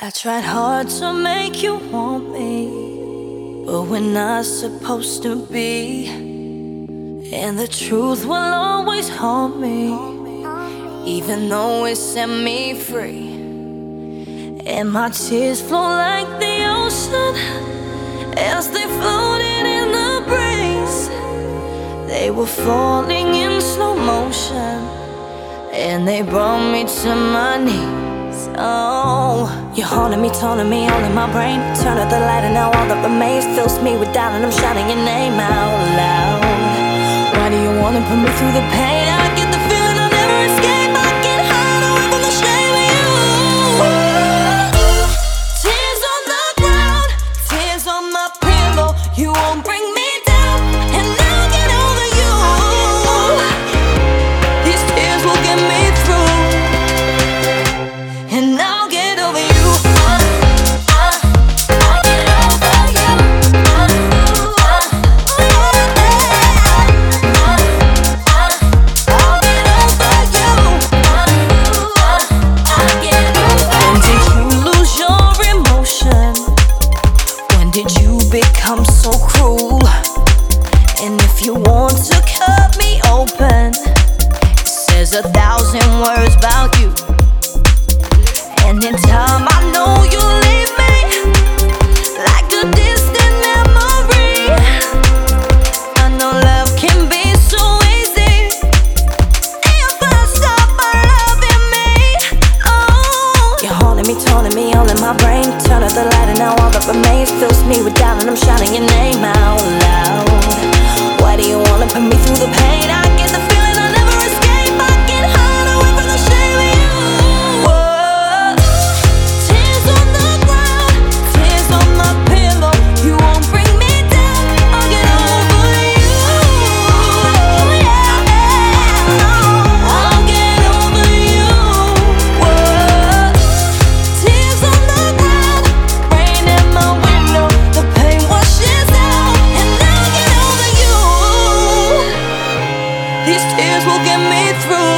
I tried hard to make you want me, but we're not supposed to be. And the truth will always haunt me, even though it set me free. And my tears flow like the ocean as they floated in the breeze. They were falling in slow motion, and they brought me to my knees. Haunting me, taunting me, all in my brain. Turn out the light, and now all that remains fills me with doubt, and I'm shouting your name out loud. Why do you wanna put me through the pain? I get the feeling I'll never escape. I can't hide away from the shame of you. Tears on the ground, tears on my pillow. You won't bring did you become so cruel? And if you want to cut me open, it says a thousand words about you. And in time, I know you'll out the light, and now all that remains fills me with doubt, and I'm shouting your name out loud. Why do you wanna put me through the pain? get me through